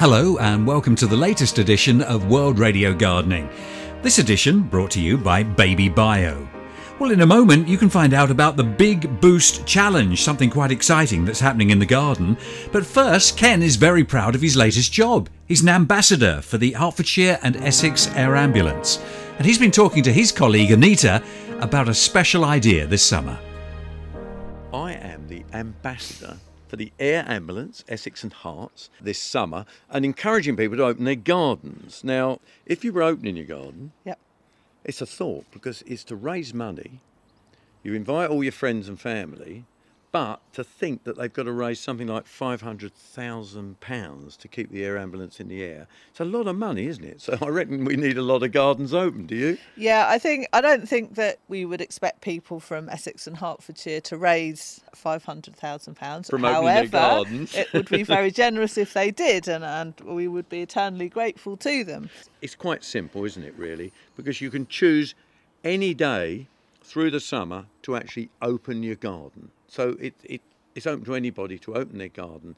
Hello, and welcome to the latest edition of World Radio Gardening. This edition brought to you by Baby Bio. Well, in a moment, you can find out about the Big Boost Challenge, something quite exciting that's happening in the garden. But first, Ken is very proud of his latest job. He's an ambassador for the Hertfordshire and Essex Air Ambulance. And he's been talking to his colleague Anita about a special idea this summer. I am the ambassador for the Air Ambulance, Essex and Herts, this summer, and encouraging people to open their gardens. Now, if you were opening your garden, Yep. it's a thought because it's to raise money. You invite all your friends and family, but to think that they've got to raise something like £500,000 to keep the air ambulance in the air. It's a lot of money, isn't it? So I reckon we need a lot of gardens open, do you? Yeah, I think I don't think that we would expect people from Essex and Hertfordshire to raise five hundred thousand pounds. From opening their However, gardens. it would be very generous if they did, and, and we would be eternally grateful to them. It's quite simple, isn't it, really? Because you can choose any day through the summer to actually open your garden. So it, it, it's open to anybody to open their garden.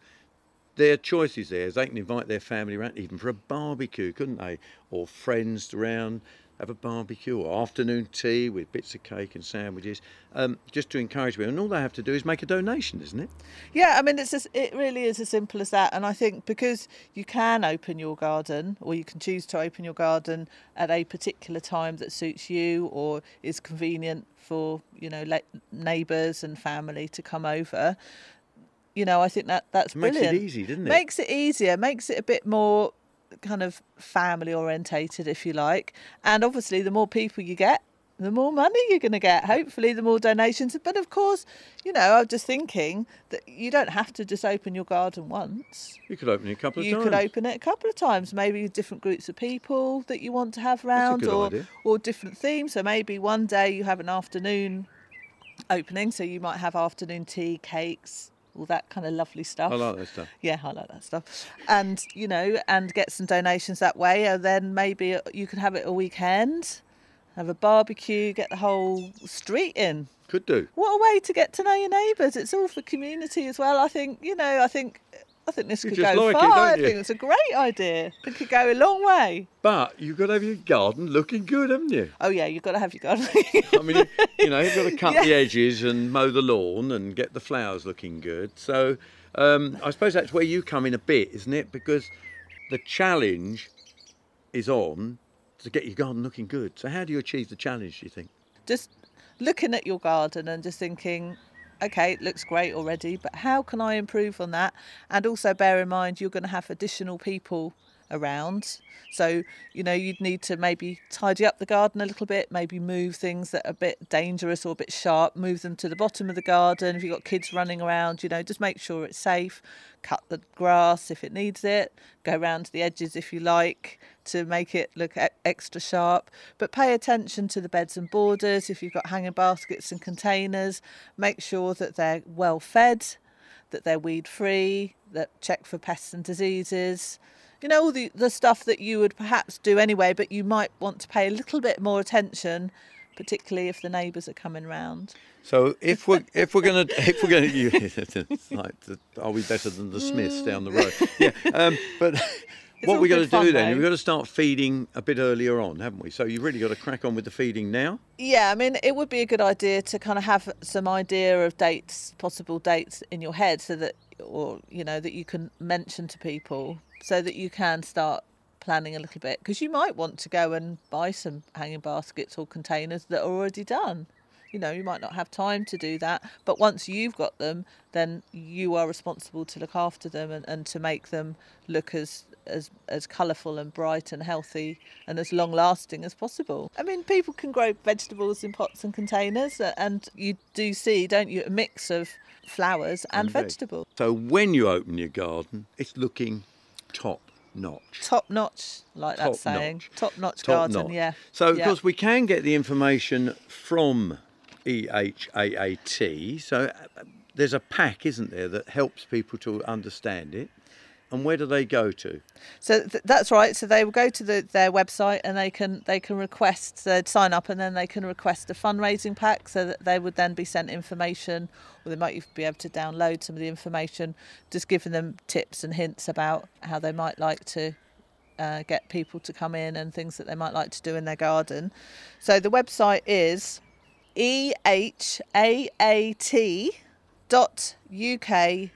Their choices is theirs. They can invite their family around, even for a barbecue, couldn't they? Or friends around, have a barbecue, or afternoon tea with bits of cake and sandwiches, um, just to encourage people. And all they have to do is make a donation, isn't it? Yeah, I mean, it's as, it really is as simple as that. And I think because you can open your garden, or you can choose to open your garden at a particular time that suits you, or is convenient for you know neighbours and family to come over. You know, I think that that's Makes it easy, doesn't it? Makes it easier. Makes it a bit more kind of family orientated, if you like. And obviously, the more people you get, the more money you're going to get. Hopefully, the more donations. But of course, you know, I'm just thinking that you don't have to just open your garden once. You could open it a couple of You times. could open it a couple of times, maybe with different groups of people that you want to have round, or idea. or different themes. So maybe one day you have an afternoon opening, so you might have afternoon tea, cakes, all that kind of lovely stuff. I like that stuff. Yeah, I like that stuff. And, you know, and get some donations that way. And then maybe you can have it a weekend, have a barbecue, get the whole street in. Could do. What a way to get to know your neighbours. It's all for community as well. I think, you know, I think. I think this You could go like it, far. don't I think it's a great idea. It could go a long way. But you've got to have your garden looking good, haven't you? Oh yeah, you've got to have your garden. I mean, you know, you've got to cut the edges and mow the lawn and get the flowers looking good. So um, I suppose that's where you come in a bit, isn't it? Because the challenge is on to get your garden looking good. So how do you achieve the challenge? Do you think? just looking at your garden and just thinking, okay, it looks great already, but how can I improve on that? And also bear in mind you're going to have additional people around. So, you know, you'd need to maybe tidy up the garden a little bit, maybe move things that are a bit dangerous or a bit sharp, move them to the bottom of the garden. If you've got kids running around, you know, just make sure it's safe. Cut the grass if it needs it, go around to the edges if you like to make it look extra sharp. But pay attention to the beds and borders. If you've got hanging baskets and containers, make sure that they're well fed, that they're weed free, that check for pests and diseases. You know, all the, the stuff that you would perhaps do anyway, but you might want to pay a little bit more attention, particularly if the neighbours are coming round. So if we're if we're gonna if we're gonna you, like are we better than the Smiths down the road? Yeah, um, but what we got to do then? though. We've got to start feeding a bit earlier on, haven't we? So you've really got to crack on with the feeding now. Yeah, I mean, it would be a good idea to kind of have some idea of dates, possible dates in your head, so that, or you know, that you can mention to people, so that you can start planning a little bit. Because you might want to go and buy some hanging baskets or containers that are already done. You know, you might not have time to do that, but once you've got them, then you are responsible to look after them and, and to make them look as as as colourful and bright and healthy and as long lasting as possible. I mean, people can grow vegetables in pots and containers, uh, and you do see, don't you, a mix of flowers and, veg. vegetables. So when you open your garden, it's looking top notch. Top notch, like Top that saying. notch. Top notch Top garden, notch. yeah. So of yeah. course we can get the information from EHAAT. So uh, there's a pack, isn't there, that helps people to understand it. And where do they go to? So th- that's right. So they will go to the, their website and they can they can request they'd sign up and then they can request a fundraising pack so that they would then be sent information or they might even be able to download some of the information, just giving them tips and hints about how they might like to uh, get people to come in and things that they might like to do in their garden. So the website is ehaat dot uk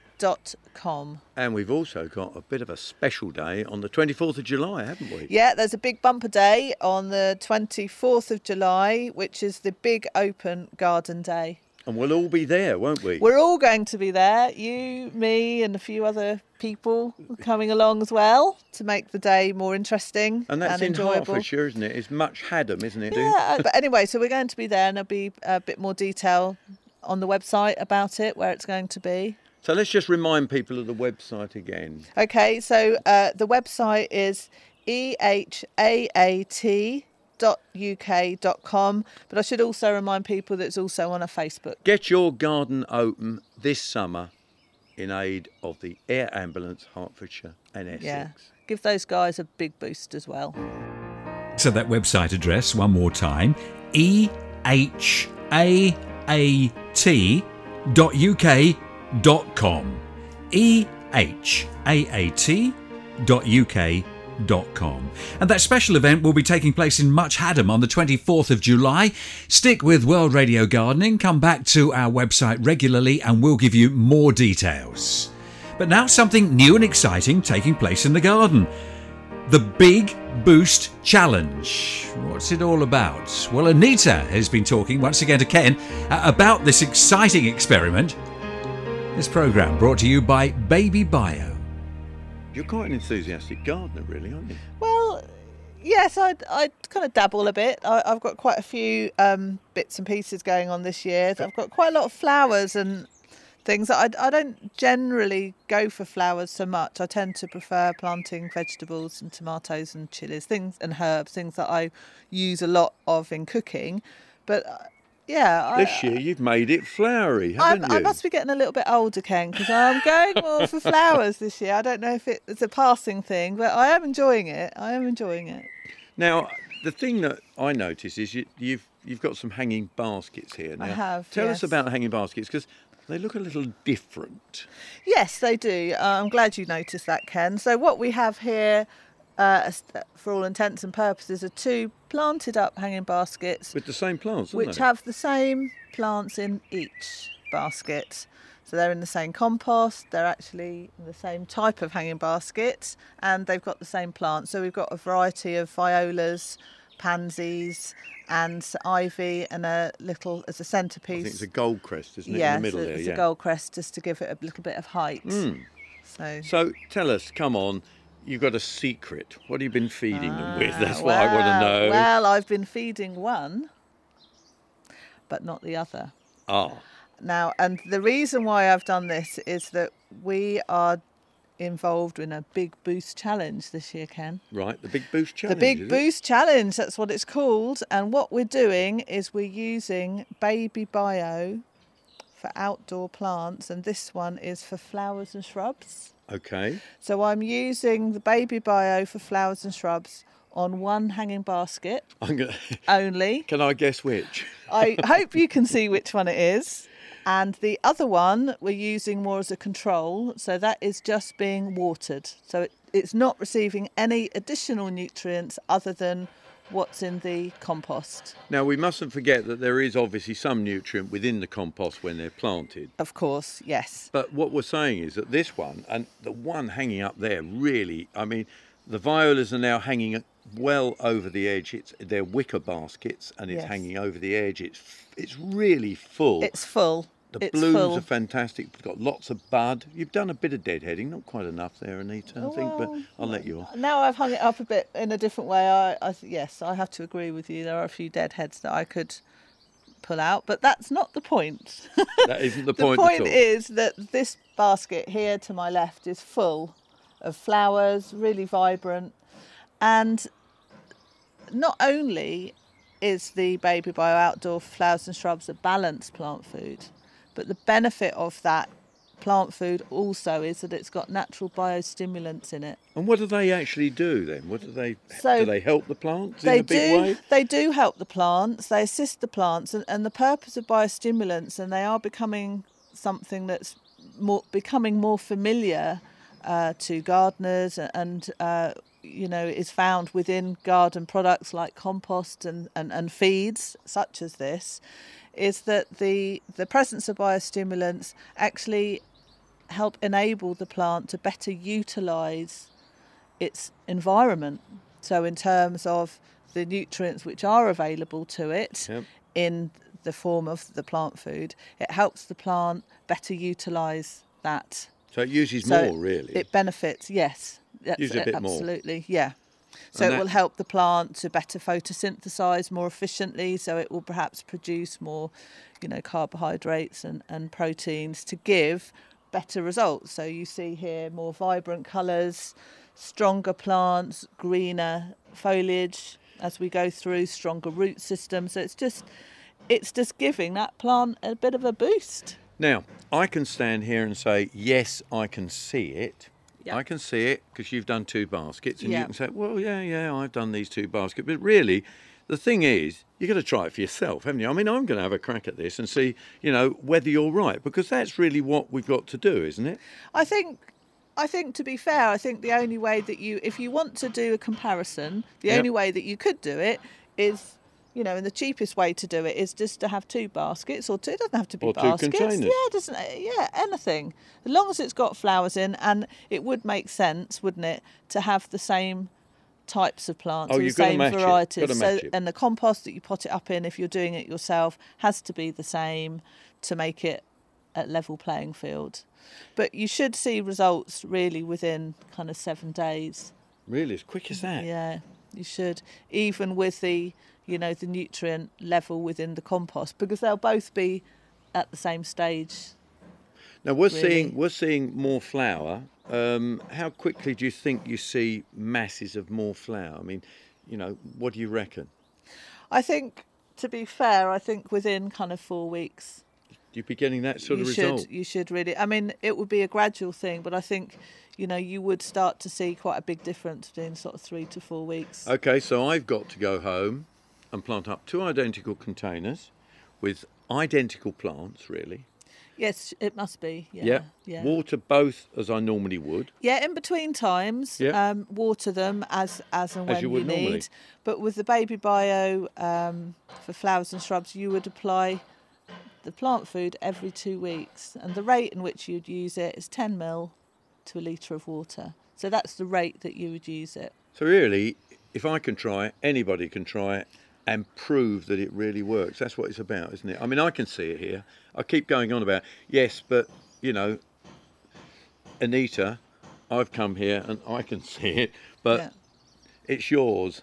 com. And we've also got a bit of a special day on the 24th of July, haven't we? Yeah, there's a big bumper day on the 24th of July, which is the big open garden day. And we'll all be there, won't we? We're all going to be there, you, me, and a few other people coming along as well to make the day more interesting and that's in enjoyable. Hertfordshire, isn't it? It's much Hadham, isn't it? Yeah, but anyway, so we're going to be there, and there'll be a bit more detail on the website about it, where it's going to be. So let's just remind people of the website again. Okay, so uh, the website is ehaat.uk.com, but I should also remind people that it's also on a Facebook. Get your garden open this summer in aid of the Air Ambulance Hertfordshire and Essex. Yeah, give those guys a big boost as well. So that website address, one more time, e h a a t dot uk dot com. E H A A T. And that special event will be taking place in Much Hadham on the 24th of July. Stick with World Radio Gardening, come back to our website regularly and we'll give you more details. But now something new and exciting taking place in the garden. The Big Boost Challenge. What's it all about? Well, Anita has been talking once again to Ken uh, about this exciting experiment. This programme brought to you by Baby Bio. You're quite an enthusiastic gardener, really, aren't you? Well, yes, I I kind of dabble a bit. I, I've got quite a few um, bits and pieces going on this year. I've got quite a lot of flowers and things. I, I don't generally go for flowers so much. I tend to prefer planting vegetables and tomatoes and chilies, things and herbs, things that I use a lot of in cooking. But uh, yeah, I, This year you've made it flowery, I, haven't you? I must be getting a little bit older, Ken, because I'm going more for flowers this year. I don't know if it's a passing thing, but I am enjoying it. I am enjoying it. Now, the thing that I notice is you, you've you've got some hanging baskets here. Now, I have, Tell us about the hanging baskets because they look a little different. Yes, they do. Uh, I'm glad you noticed that, Ken. So what we have here, uh, for all intents and purposes, are two planted up hanging baskets, With the same plants, which they? have the same plants in each basket. So they're in the same compost. They're actually the same type of hanging basket, and they've got the same plants. So we've got a variety of violas, pansies, and ivy, and a little as a centerpiece. think it's a gold crest, isn't it, yeah, in the middle so there? it's yeah. a gold crest just to give it a little bit of height. Mm. So So tell us, come on, you've got a secret. What have you been feeding them with? Ah, That's what I want to know. Well, I've been feeding one, but not the other. ah, Now, and the reason why I've done this is that we are involved in a big boost challenge this year, Ken. right, the big boost challenge. the big is it? boost challenge, that's what it's called. And what we're doing is we're using baby bio for outdoor plants, and this one is for flowers and shrubs. Okay. So I'm using the baby bio for flowers and shrubs on one hanging basket I'm gonna. only. Can I guess which? I hope you can see which one it is. And the other one we're using more as a control, so that is just being watered. So it, it's not receiving any additional nutrients other than what's in the compost. Now we mustn't forget that there is obviously some nutrient within the compost when they're planted. Of course, yes. But what we're saying is that this one and the one hanging up there really, I mean, the violas are now hanging well over the edge. It's they're wicker baskets and it's Yes. hanging over the edge. It's it's really full. It's full. The it's blooms full. are fantastic. We've got lots of bud. You've done a bit of deadheading, not quite enough there, Anita. I think, but I'll let you off. Now I've hung it up a bit in a different way. I, I yes, I have to agree with you. There are a few dead heads that I could pull out, but that's not the point. That isn't the point. the point, point at all. is that this basket here to my left is full of flowers, really vibrant, and not only is the baby bio outdoor flowers and shrubs a balanced plant food, but the benefit of that plant food also is that it's got natural biostimulants in it. And what do they actually do then? What do they So do? They help the plants they in a big do way. they do help the plants they assist the plants and, and the purpose of biostimulants and they are becoming something that's more becoming more familiar uh, to gardeners and uh, you know is found within garden products like compost and, and, and feeds such as this is that the the presence of biostimulants actually help enable the plant to better utilize its environment. So, in terms of the nutrients which are available to it Yep. in the form of the plant food, it helps the plant better utilize that. So it uses So more, really. It benefits, yes. That's Use a it, bit more. absolutely, yeah. So And it that- will help the plant to better photosynthesize more efficiently. So it will perhaps produce more, you know, carbohydrates and, and proteins to give better results. So you see here more vibrant colours, stronger plants, greener foliage as we go through, stronger root system. So it's just it's just giving that plant a bit of a boost. Now, I can stand here and say, yes, I can see it. Yeah. I can see it because you've done two baskets, and Yeah. you can say, well, yeah, yeah, I've done these two baskets. But really, the thing is, you've got to try it for yourself, haven't you? I mean, I'm going to have a crack at this and see, you know, whether you're right, because that's really what we've got to do, isn't it? I think I think to be fair, I think the only way that you if you want to do a comparison, the Yep. only way that you could do it is you know, and the cheapest way to do it is just to have two baskets or two. It doesn't have to be Or two baskets. containers. Yeah, doesn't. Yeah, anything as long as it's got flowers in, and it would make sense, wouldn't it, to have the same types of plants Oh, or the same varieties. So, it. and the compost that you pot it up in, if you're doing it yourself, has to be the same to make it at level playing field. But you should see results really within kind of seven days. Really, as quick as that. Yeah, you should, even with the you know the nutrient level within the compost, because they'll both be at the same stage. Now we're really. seeing we're seeing more flower. Um, how quickly do you think you see masses of more flower? I mean, you know, what do you reckon? I think, to be fair, I think within kind of four weeks Do you be getting that sort of should result? you should really. I mean, it would be a gradual thing, but I think you know you would start to see quite a big difference within sort of three to four weeks. Okay, so I've got to go home and plant up two identical containers with identical plants, really. Yes, it must be. Yeah, yeah. Water both as I normally would. Yeah, in between times, Yeah. um, water them as as and As when you would need. normally. But with the baby bio um, for flowers and shrubs, you would apply the plant food every two weeks, and the rate in which you'd use it is 10 mil to a litre of water. So that's the rate that you would use it. So really, if I can try it, anybody can try it and prove that it really works. That's what it's about, isn't it? I mean, I can see it here. I keep going on about yes, but you know, Anita, I've come here and I can see it, but Yeah. it's yours,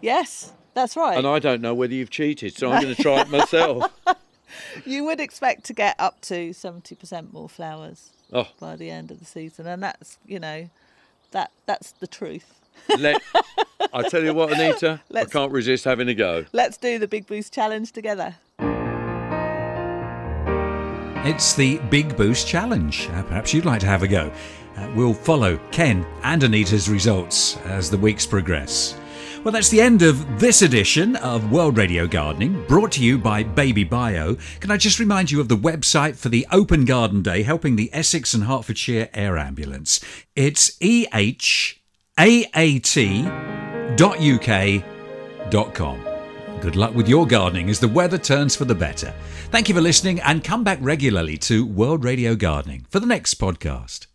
Yes, that's right. and I don't know whether you've cheated, so I'm going to try it myself. you would expect to get up to 70% more flowers Oh, by the end of the season, and that's you know, that that's the truth. Let I tell you what, Anita, I Let's- can't resist having a go. Let's do the Big Boost Challenge together. It's the Big Boost Challenge. Uh, perhaps you'd like to have a go. Uh, we'll follow Ken and Anita's results as the weeks progress. Well, that's the end of this edition of World Radio Gardening, brought to you by Baby Bio. Can I just remind you of the website for the Open Garden Day helping the Essex and Hertfordshire Air Ambulance? It's ehaat.uk.com. Good luck with your gardening as the weather turns for the better. Thank you for listening and come back regularly to World Radio Gardening for the next podcast.